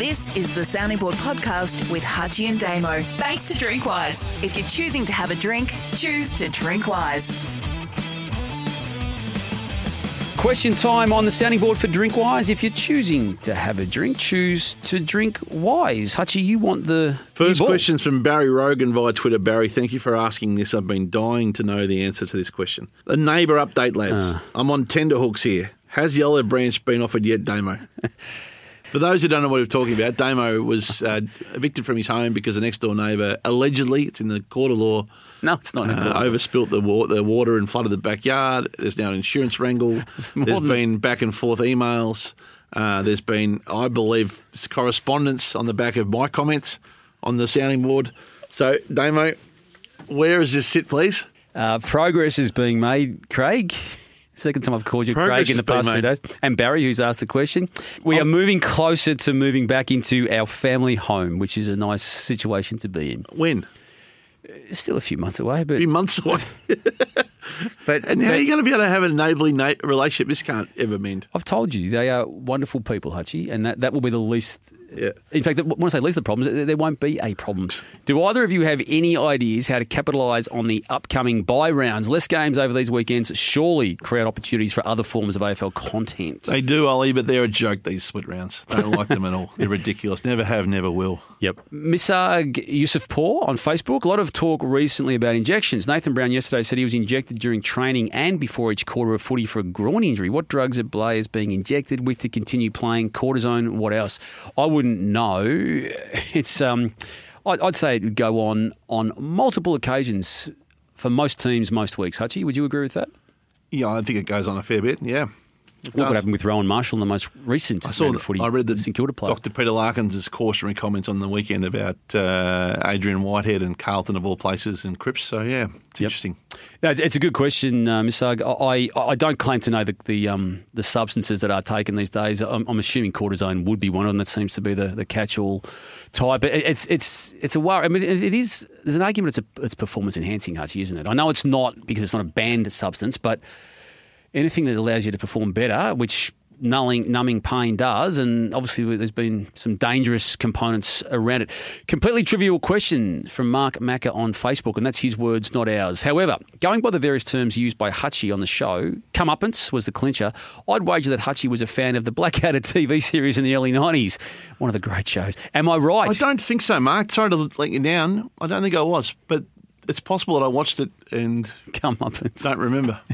This is the Sounding Board podcast with Hutchy and Damo. Thanks to Drinkwise. If you're choosing to have a drink, choose to drink wise. Question time on the sounding board for Drinkwise. If you're choosing to have a drink, choose to drink wise. Hutchy, you want the First ball. question's from Barry Rogan via Twitter. Barry, thank you for asking this. I've been dying to know the answer to this question. The neighbour update, lads. Ah. I'm on tender hooks here. Has Yellow Branch been offered yet, Damo? For those who don't know what we're talking about, Damo was uh, evicted from his home because the next door neighbour allegedly, it's in the court of law, No, it's not. uh, overspilt the, wa- the water and flooded the backyard. There's now an insurance wrangle. more There's than- been back and forth emails. Uh, there's been, I believe, correspondence on the back of my comments on the sounding board. So, Damo, where is this sit, please? Uh, progress is being made, Craig. Second time I've called you Progress Craig in the been past two days. And Barry, who's asked the question. We are oh. moving closer to moving back into our family home, which is a nice situation to be in. When? Still a few months away, but. A few months away. but, And how are you going to be able to have a neighbourly na- relationship? This can't ever mend. I've told you they are wonderful people, Hutchy, and that, that will be the least. Yeah. In fact, when I say least of the problems, there- won't be a problem. Do either of you have any ideas how to capitalise on the upcoming bye rounds? Less games over these weekends surely create opportunities for other forms of AFL content. They do, Ollie, but they're a joke, these split rounds. Don't like them at all. They're ridiculous. Never have, never will. Yep. Misag Yusuf Poor on Facebook. A lot of talk recently about injections. Nathan Brown yesterday said he was injected during training and before each quarter of footy for a groin injury. What drugs are players being injected with to continue playing? Cortisone, what else? I wouldn't know. It's um, I'd, I'd say it would go on on multiple occasions for most teams, most weeks. Hutchy, would you agree with that? Yeah, I think it goes on a fair bit. Yeah. It Look what happened with Rowan Marshall in the most recent I saw the, footy. I read the St Kilda player. Dr. Peter Larkins' cautionary comments on the weekend about uh, Adrian Whitehead and Carlton of all places and Cripps. So yeah, it's Yep. interesting. No, it's, a good question, uh, Ugg. I, I don't claim to know the the, um, the substances that are taken these days. I'm, I'm assuming cortisone would be one of them. That seems to be the, the catch-all type. But it- it's it's it's a worry. I mean, it, it is. There's an argument. It's a it's performance enhancing, Hutchy, isn't it? I know it's not because it's not a banned substance, but anything that allows you to perform better, which nulling, numbing pain does, and obviously there's been some dangerous components around it. Completely trivial question from Mark Macker on Facebook, and that's his words, not ours. However, going by the various terms used by Hutchy on the show, comeuppance was the clincher. I'd wager that Hutchy was a fan of the Blackadder TV series in the early 90s, one of the great shows. Am I right? I don't think so, Mark. Sorry to let you down. I don't think I was, but it's possible that I watched it and Comeuppance. don't remember.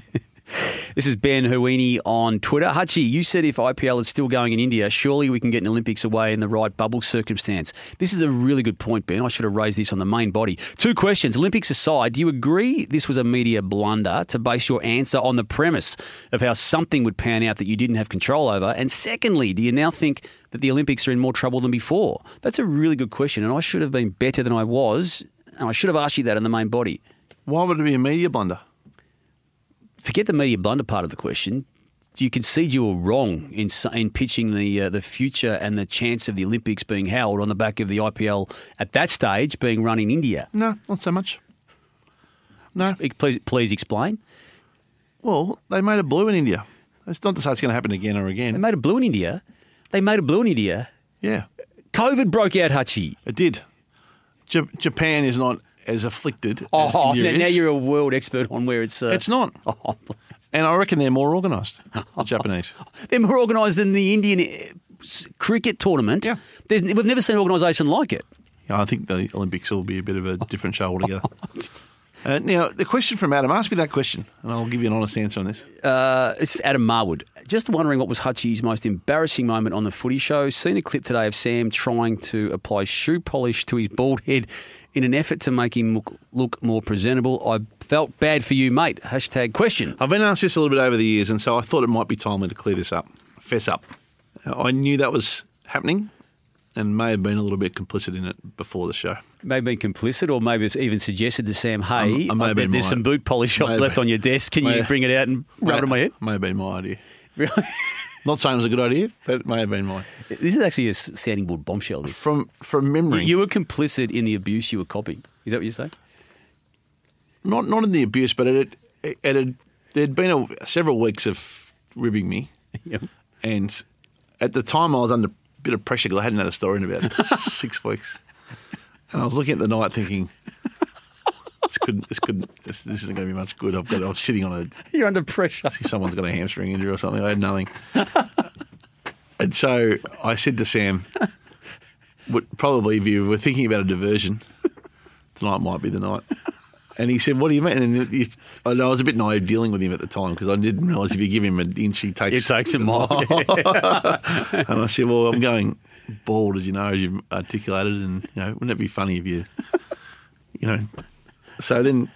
This is Ben Huini on Twitter. Hutchy, you said if IPL is still going in India, surely we can get an Olympics away in the right bubble circumstance. This is a really good point, Ben. I should have raised this on the main body. Two questions. Olympics aside, do you agree this was a media blunder to base your answer on the premise of how something would pan out that you didn't have control over? And secondly, do you now think that the Olympics are in more trouble than before? That's a really good question, and I should have been better than I was, and I should have asked you that in the main body. Why would it be a media blunder? Forget the media blunder part of the question. Do you concede you were wrong in in pitching the uh, the future and the chance of the Olympics being held on the back of the IPL at that stage being run in India? No, not so much. No. Please, please explain. Well, they made a blue in India. It's not to say it's going to happen again or again. They made a blue in India. They made a blue in India. Yeah, COVID broke out, Hutchy. it did. Ja- Japan is not as afflicted Oh, India now, now you're a world expert on where it's. Uh, It's not. Oh. And I reckon they're more organised, the Japanese. They're more organised than the Indian uh, cricket tournament. Yeah. There's, we've never seen an organisation like it. Yeah, I think the Olympics will be a bit of a different show altogether. Uh, now, the question from Adam, ask me that question, and I'll give you an honest answer on this. Uh, it's Adam Marwood. Just wondering what was Hutchy's most embarrassing moment on the footy show. Seen a clip today of Sam trying to apply shoe polish to his bald head in an effort to make him look, look more presentable. I felt bad for you, mate. Hashtag question. I've been asked this a little bit over the years, and so I thought it might be timely to clear this up. Fess up. Uh, I knew that was happening and may have been a little bit complicit in it before the show. Maybe been complicit, or maybe it's even suggested to Sam, hey, I may have I bet been there's some boot polish May left on your desk. Can May- you bring it out and rub it on my head? May have been my idea. Really? Not saying it was a good idea, but it may have been mine. this is actually a sounding board bombshell. This. From from memory, You were complicit in the abuse you were copying. Is that what you're saying? not not in the abuse, but it it, it had there'd been a, several weeks of ribbing me, Yep. and at the time I was under a bit of pressure because I hadn't had a story in about six weeks. And I was looking at the night thinking, this could this could this, this isn't going to be much good. I've got I was sitting on a You're under pressure. someone's got a hamstring injury or something. I had nothing. and so I said to Sam, would probably if you were thinking about a diversion, tonight might be the night. And he said, "What do you mean?" And you, I know I was a bit naive dealing with him at the time because I didn't realise if you give him an inch, he takes It takes a mile. and I said, "Well, I'm going bald, as you know, as you've articulated, and you know, wouldn't it be funny if you, you know?" So then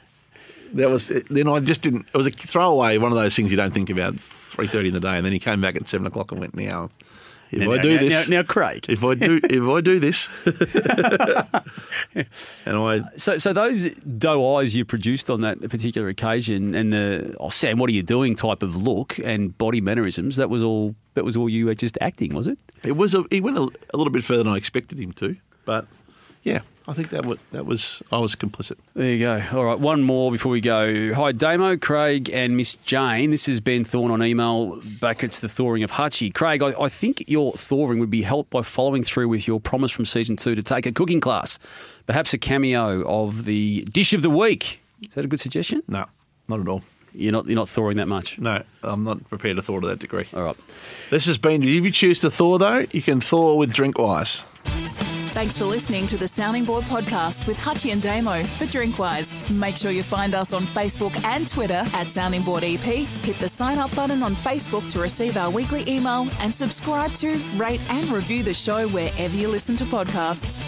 that was then I just didn't. It was a throwaway, one of those things you don't think about. Three thirty in the day, and then he came back at seven o'clock and went, "Now, if Now- I do now- this, now, now, Craig. if I do, if I do this," and I So, so those doe eyes you produced on that particular occasion, and the "oh Sam, what are you doing?" type of look and body mannerisms, that was all. That was all you were just acting, was it? It was a, he went a, a little bit further than I expected him to, but yeah, I think that was, that was I was complicit. There you go. All right, one more before we go. Hi, Damo, Craig, and Miss Jane. This is Ben Thorn on email. Back it's the thawing of Hutchy. Craig, I, I think your thawing would be helped by following through with your promise from season two to take a cooking class, perhaps a cameo of the dish of the week. Is that a good suggestion? No, not at all. You're not. You're not thawing that much. No, I'm not prepared to thaw to that degree. All right. This has been. If you choose to thaw though, you can thaw with Drinkwise. Thanks for listening to the Sounding Board podcast with Hutchy and Damo for Drinkwise. Make sure you find us on Facebook and Twitter at Sounding Board EP. Hit the sign up button on Facebook to receive our weekly email and subscribe to, rate, and review the show wherever you listen to podcasts.